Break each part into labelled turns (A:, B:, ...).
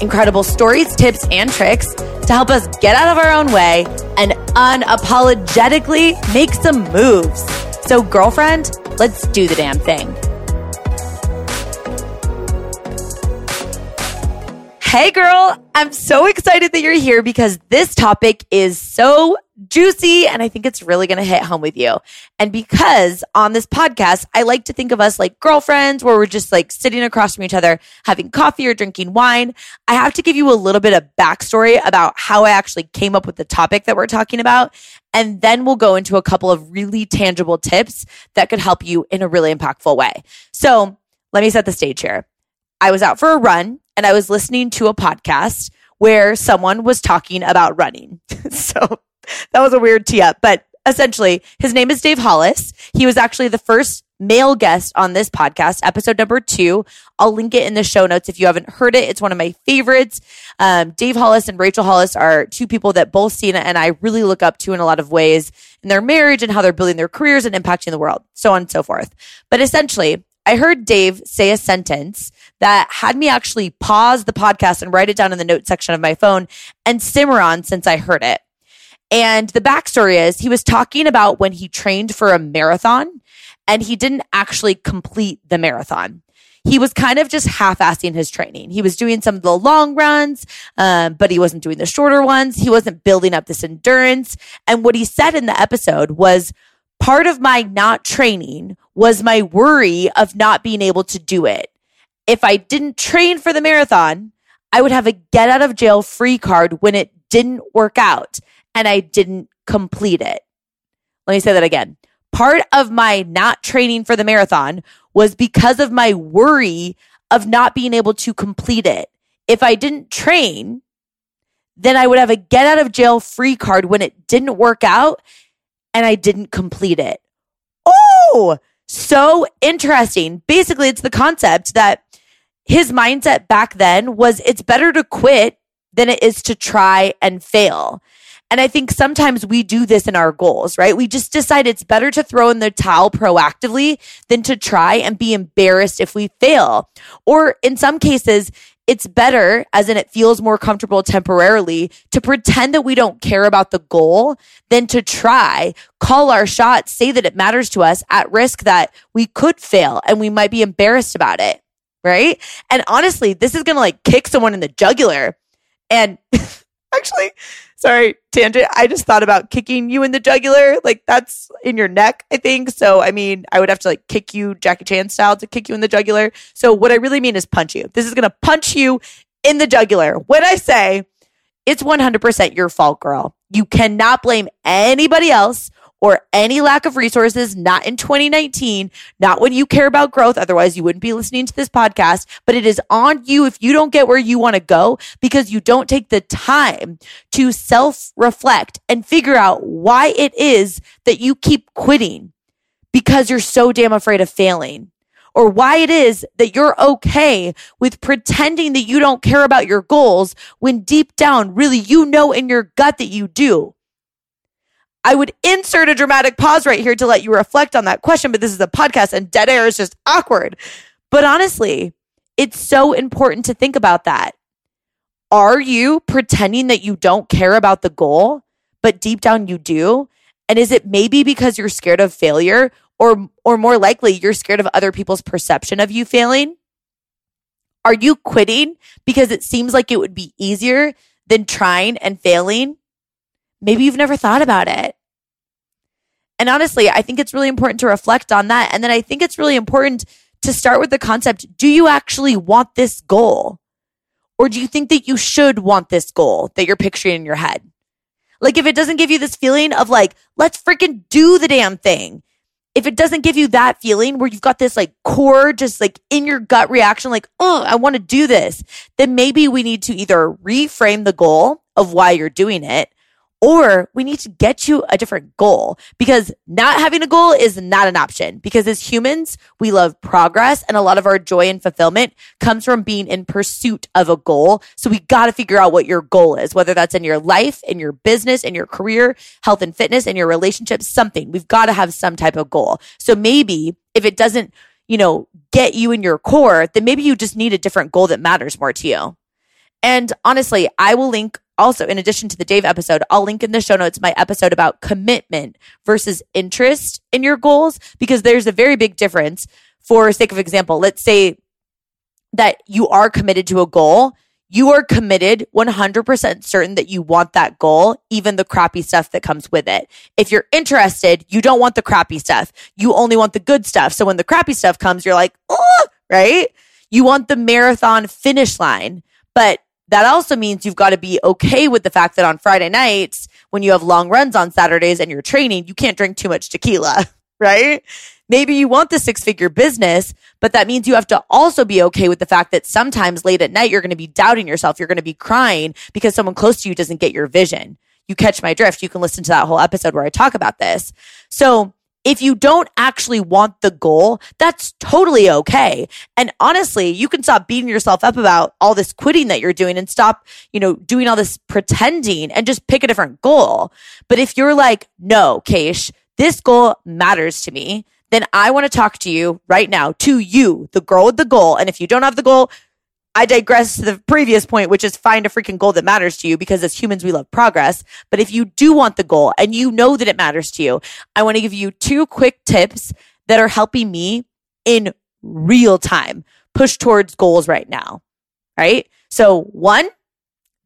A: incredible stories, tips, and tricks to help us get out of our own way and unapologetically make some moves. So, girlfriend, let's do the damn thing. Hey, girl, I'm so excited that you're here because this topic is so juicy and I think it's really going to hit home with you. And because on this podcast, I like to think of us like girlfriends where we're just like sitting across from each other, having coffee or drinking wine. I have to give you a little bit of backstory about how I actually came up with the topic that we're talking about. And then we'll go into a couple of really tangible tips that could help you in a really impactful way. So let me set the stage here. I was out for a run and I was listening to a podcast where someone was talking about running. so that was a weird tee up, but essentially his name is Dave Hollis. He was actually the first male guest on this podcast, episode number two. I'll link it in the show notes if you haven't heard it. It's one of my favorites. Um, Dave Hollis and Rachel Hollis are two people that both Stina and I really look up to in a lot of ways in their marriage and how they're building their careers and impacting the world, so on and so forth. But essentially, I heard Dave say a sentence that had me actually pause the podcast and write it down in the notes section of my phone and simmer on since I heard it. And the backstory is he was talking about when he trained for a marathon and he didn't actually complete the marathon. He was kind of just half-assing his training. He was doing some of the long runs, um, but he wasn't doing the shorter ones. He wasn't building up this endurance. And what he said in the episode was, part of my not training was my worry of not being able to do it. If I didn't train for the marathon, I would have a get out of jail free card when it didn't work out and I didn't complete it. Let me say that again. Part of my not training for the marathon was because of my worry of not being able to complete it. If I didn't train, then I would have a get out of jail free card when it didn't work out and I didn't complete it. Oh, so interesting. Basically, it's the concept that his mindset back then was it's better to quit than it is to try and fail. And I think sometimes we do this in our goals, right? We just decide it's better to throw in the towel proactively than to try and be embarrassed if we fail. Or in some cases, it's better, as in it feels more comfortable temporarily, to pretend that we don't care about the goal than to try, call our shot, say that it matters to us at risk that we could fail and we might be embarrassed about it. Right. And honestly, this is going to like kick someone in the jugular. And actually, sorry, tangent. I just thought about kicking you in the jugular. Like that's in your neck, I think. So, I mean, I would have to like kick you Jackie Chan style to kick you in the jugular. So, what I really mean is punch you. This is to punch you in the jugular. When I say it's 100% your fault, girl, you cannot blame anybody else or any lack of resources, not in 2019, not when you care about growth. Otherwise, you wouldn't be listening to this podcast, but it is on you if you don't get where you want to go because you don't take the time to self reflect and figure out why it is that you keep quitting because you're so damn afraid of failing or why it is that you're okay with pretending that you don't care about your goals when deep down, really, you know in your gut that you do. I would insert a dramatic pause right here to let you reflect on that question, but this is a podcast and dead air is just awkward. But honestly, it's so important to think about that. Are you pretending that you don't care about the goal, but deep down you do? And is it maybe because you're scared of failure or or more likely you're scared of other people's perception of you failing? Are you quitting because it seems like it would be easier than trying and failing? Maybe you've never thought about it. And honestly, I think it's really important to reflect on that. And then I think it's really important to start with the concept do you actually want this goal? Or do you think that you should want this goal that you're picturing in your head? Like, if it doesn't give you this feeling of like, let's freaking do the damn thing. If it doesn't give you that feeling where you've got this like core, just like in your gut reaction, like, oh, I want to do this, then maybe we need to either reframe the goal of why you're doing it or we need to get you a different goal because not having a goal is not an option because as humans, we love progress and a lot of our joy and fulfillment comes from being in pursuit of a goal. So we got to figure out what your goal is, whether that's in your life, in your business, in your career, health and fitness, in your relationships, something. We've got to have some type of goal. So maybe if it doesn't, you know, get you in your core, then maybe you just need a different goal that matters more to you. And honestly, I will link also, in addition to the Dave episode, I'll link in the show notes my episode about commitment versus interest in your goals because there's a very big difference. For sake of example, let's say that you are committed to a goal. You are committed 100% certain that you want that goal, even the crappy stuff that comes with it. If you're interested, you don't want the crappy stuff. You only want the good stuff. So when the crappy stuff comes, you're like, oh, right? You want the marathon finish line, but that also means you've got to be okay with the fact that on Friday nights, when you have long runs on Saturdays and you're training, you can't drink too much tequila, right? Maybe you want the six figure business, but that means you have to also be okay with the fact that sometimes late at night, you're going to be doubting yourself. You're going to be crying because someone close to you doesn't get your vision. You catch my drift. You can listen to that whole episode where I talk about this. So if you don't actually want the goal, that's totally okay. And honestly, you can stop beating yourself up about all this quitting that you're doing and stop, you know, doing all this pretending and just pick a different goal. But if you're like, no, Keish, this goal matters to me, then I want to talk to you right now, to you, the girl with the goal. And if you don't have the goal, I digress to the previous point, which is find a freaking goal that matters to you because as humans, we love progress. But if you do want the goal and you know that it matters to you, I want to give you two quick tips that are helping me in real time push towards goals right now. Right. So one,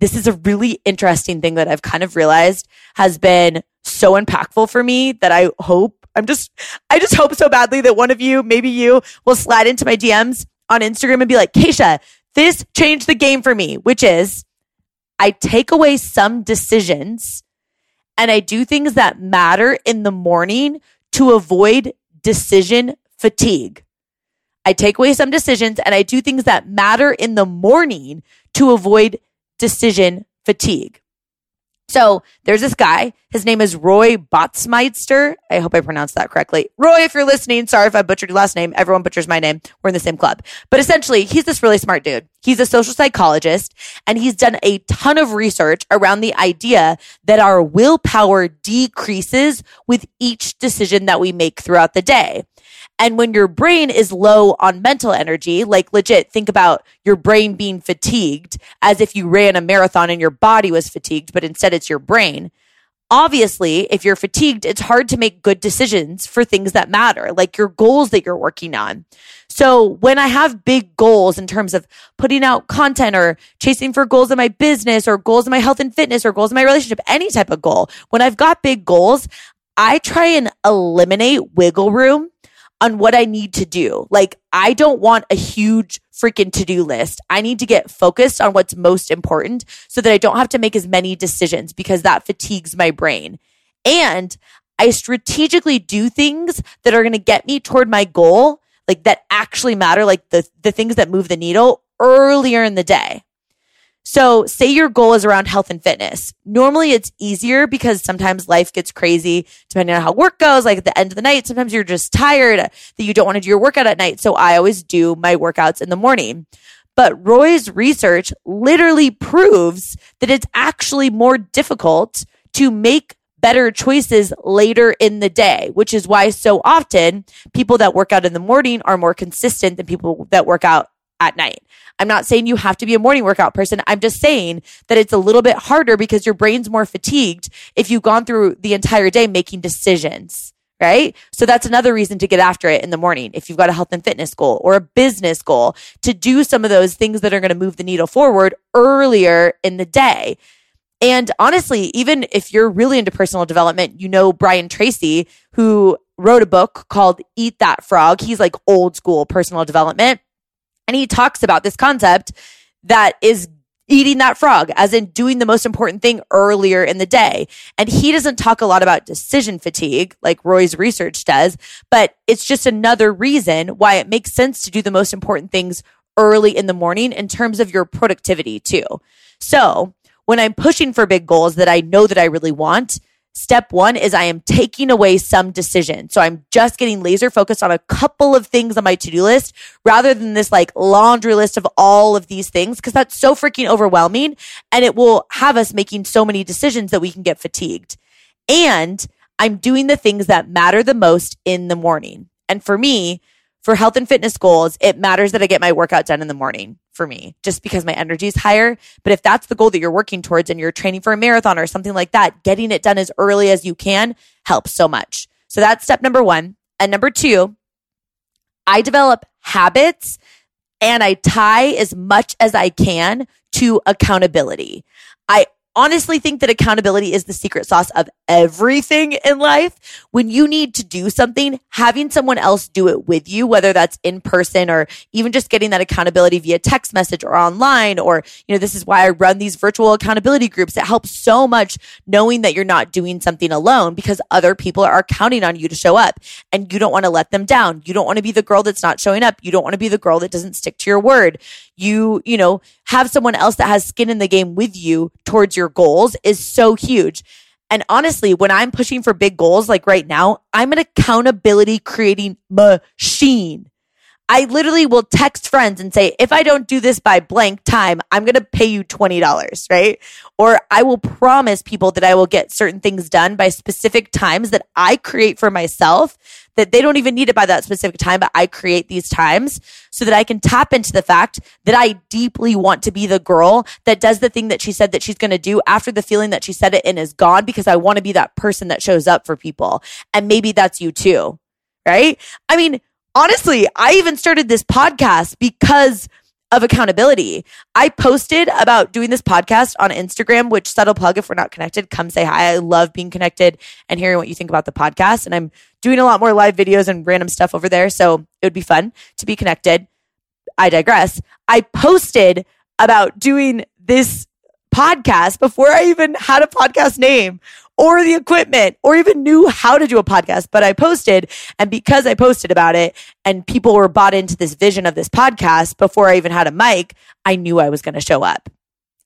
A: this is a really interesting thing that I've kind of realized has been so impactful for me that I hope I'm just, I just hope so badly that one of you, maybe you will slide into my DMs on Instagram and be like, Keisha, this changed the game for me, which is I take away some decisions and I do things that matter in the morning to avoid decision fatigue. I take away some decisions and I do things that matter in the morning to avoid decision fatigue. So there's this guy. His name is Roy Baumeister. I hope I pronounced that correctly. Roy, if you're listening, sorry if I butchered your last name. Everyone butchers my name. We're in the same club. But essentially, he's this really smart dude. He's a social psychologist and he's done a ton of research around the idea that our willpower decreases with each decision that we make throughout the day. And when your brain is low on mental energy, like legit, think about your brain being fatigued as if you ran a marathon and your body was fatigued, but instead it's your brain. Obviously, if you're fatigued, it's hard to make good decisions for things that matter, like your goals that you're working on. So when I have big goals in terms of putting out content or chasing for goals in my business or goals in my health and fitness or goals in my relationship, any type of goal, when I've got big goals, I try and eliminate wiggle room on what I need to do. Like, I don't want a huge freaking to do list. I need to get focused on what's most important so that I don't have to make as many decisions because that fatigues my brain. And I strategically do things that are going to get me toward my goal, like that actually matter, like the, the things that move the needle earlier in the day. So say your goal is around health and fitness. Normally it's easier because sometimes life gets crazy depending on how work goes. Like at the end of the night, sometimes you're just tired that you don't want to do your workout at night. So I always do my workouts in the morning. But Roy's research literally proves that it's actually more difficult to make better choices later in the day, which is why so often people that work out in the morning are more consistent than people that work out at night. I'm not saying you have to be a morning workout person. I'm just saying that it's a little bit harder because your brain's more fatigued if you've gone through the entire day making decisions. Right. So that's another reason to get after it in the morning. If you've got a health and fitness goal or a business goal to do some of those things that are going to move the needle forward earlier in the day. And honestly, even if you're really into personal development, you know, Brian Tracy, who wrote a book called Eat That Frog. He's like old school personal development. And he talks about this concept that is eating that frog, as in doing the most important thing earlier in the day. And he doesn't talk a lot about decision fatigue like Roy's research does, but it's just another reason why it makes sense to do the most important things early in the morning in terms of your productivity too. So when I'm pushing for big goals that I know that I really want, step one is I am taking away some decision. So I'm just getting laser focused on a couple of things on my to do list rather than this like laundry list of all of these things because that's so freaking overwhelming and it will have us making so many decisions that we can get fatigued. And I'm doing the things that matter the most in the morning. And for me, for health and fitness goals, it matters that I get my workout done in the morning for me, just because my energy is higher. But if that's the goal that you're working towards and you're training for a marathon or something like that, getting it done as early as you can helps so much. So that's step number one. And number two, I develop habits and I tie as much as I can to accountability. I honestly think that accountability is the secret sauce of everything in life. When you need to do something, having someone else do it with you, whether that's in person or even just getting that accountability via text message or online, or, you know, this is why I run these virtual accountability groups. It helps so much knowing that you're not doing something alone because other people are counting on you to show up and you don't want to let them down. You don't want to be the girl that's not showing up. You don't want to be the girl that doesn't stick to your word. You, you know, have someone else that has skin in the game with you towards your goals is so huge. And honestly, when I'm pushing for big goals, like right now, I'm an accountability creating machine. I literally will text friends and say, if I don't do this by blank time, I'm going to pay you $20, right? Or I will promise people that I will get certain things done by specific times that I create for myself that they don't even need it by that specific time, but I create these times so that I can tap into the fact that I deeply want to be the girl that does the thing that she said that she's going to do after the feeling that she said it in is gone because I want to be that person that shows up for people. And maybe that's you too, right? I mean, honestly, I even started this podcast because of accountability. I posted about doing this podcast on Instagram, which subtle plug if we're not connected, come say hi. I love being connected and hearing what you think about the podcast. And I'm doing a lot more live videos and random stuff over there. So it would be fun to be connected. I digress. I posted about doing this podcast before I even had a podcast name or the equipment or even knew how to do a podcast, but I posted. And because I posted about it and people were bought into this vision of this podcast before I even had a mic, I knew I was going to show up.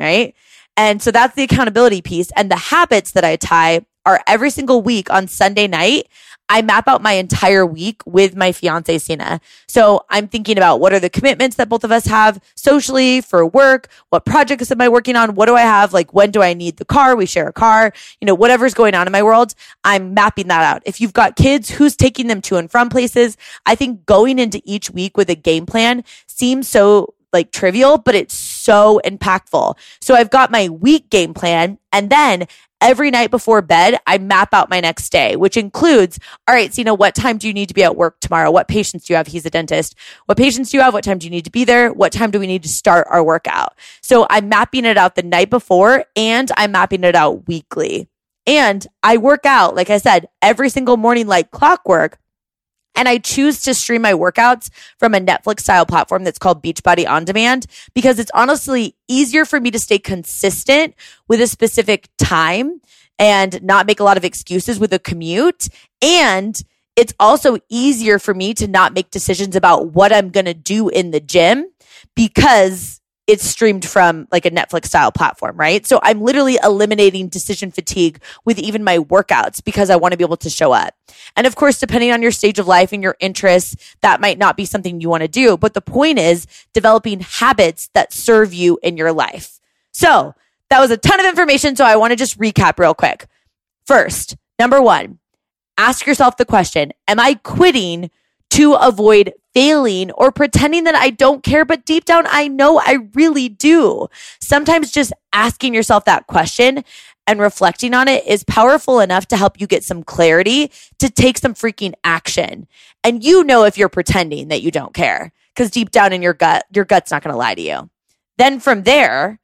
A: Right. And so that's the accountability piece. And the habits that I tie are every single week on Sunday night. I map out my entire week with my fiance, Sina. So I'm thinking about what are the commitments that both of us have socially for work? What projects am I working on? What do I have? Like, when do I need the car? We share a car, you know, whatever's going on in my world. I'm mapping that out. If you've got kids, who's taking them to and from places? I think going into each week with a game plan seems so like trivial, but it's so impactful. So I've got my week game plan and then every night before bed, I map out my next day, which includes, all right, so what time do you need to be at work tomorrow? What patients do you have? He's a dentist. What patients do you have? What time do you need to be there? What time do we need to start our workout? So I'm mapping it out the night before and I'm mapping it out weekly. And I work out, like I said, every single morning like clockwork. And I choose to stream my workouts from a Netflix style platform that's called Beachbody On Demand because it's honestly easier for me to stay consistent with a specific time and not make a lot of excuses with a commute. And it's also easier for me to not make decisions about what I'm going to do in the gym because it's streamed from like a Netflix style platform, right? So I'm literally eliminating decision fatigue with even my workouts because I want to be able to show up. And of course, depending on your stage of life and your interests, that might not be something you want to do. But the point is developing habits that serve you in your life. So that was a ton of information. So I want to just recap real quick. First, number one, ask yourself the question, am I quitting to avoid failing or pretending that I don't care, but deep down, I know I really do. Sometimes just asking yourself that question and reflecting on it is powerful enough to help you get some clarity to take some freaking action. And you know if you're pretending that you don't care because deep down in your gut, your gut's not going to lie to you. Then from there,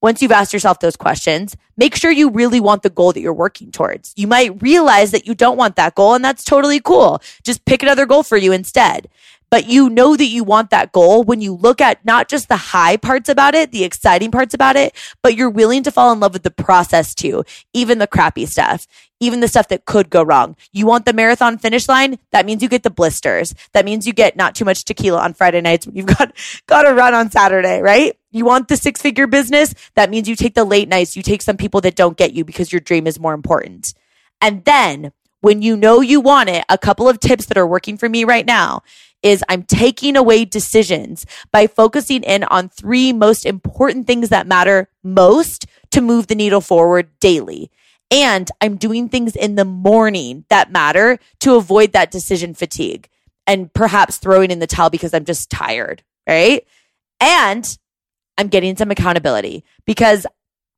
A: once you've asked yourself those questions, make sure you really want the goal that you're working towards. You might realize that you don't want that goal, and that's totally cool. Just pick another goal for you instead but you know that you want that goal when you look at not just the high parts about it, the exciting parts about it, but you're willing to fall in love with the process too, even the crappy stuff, even the stuff that could go wrong. You want the marathon finish line? That means you get the blisters. That means you get not too much tequila on Friday nights you've got, got to run on Saturday, right? You want the six figure business? That means you take the late nights, you take some people that don't get you because your dream is more important. And then when you know you want it, a couple of tips that are working for me right now is I'm taking away decisions by focusing in on three most important things that matter most to move the needle forward daily. And I'm doing things in the morning that matter to avoid that decision fatigue and perhaps throwing in the towel because I'm just tired, right? And I'm getting some accountability because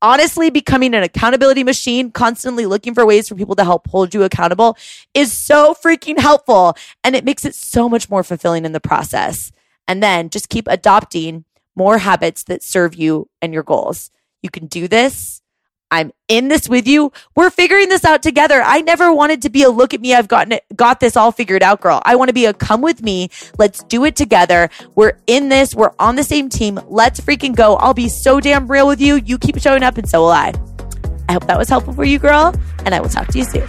A: honestly becoming an accountability machine, constantly looking for ways for people to help hold you accountable is so freaking helpful. And it makes it so much more fulfilling in the process. And then just keep adopting more habits that serve you and your goals. You can do this. I'm in this with you. We're figuring this out together. I never wanted to be a look at me. I've gotten it, got this all figured out, girl. I want to be a come with me. Let's do it together. We're in this. We're on the same team. Let's freaking go. I'll be so damn real with you. You keep showing up and so will I. I hope that was helpful for you, girl. And I will talk to you soon.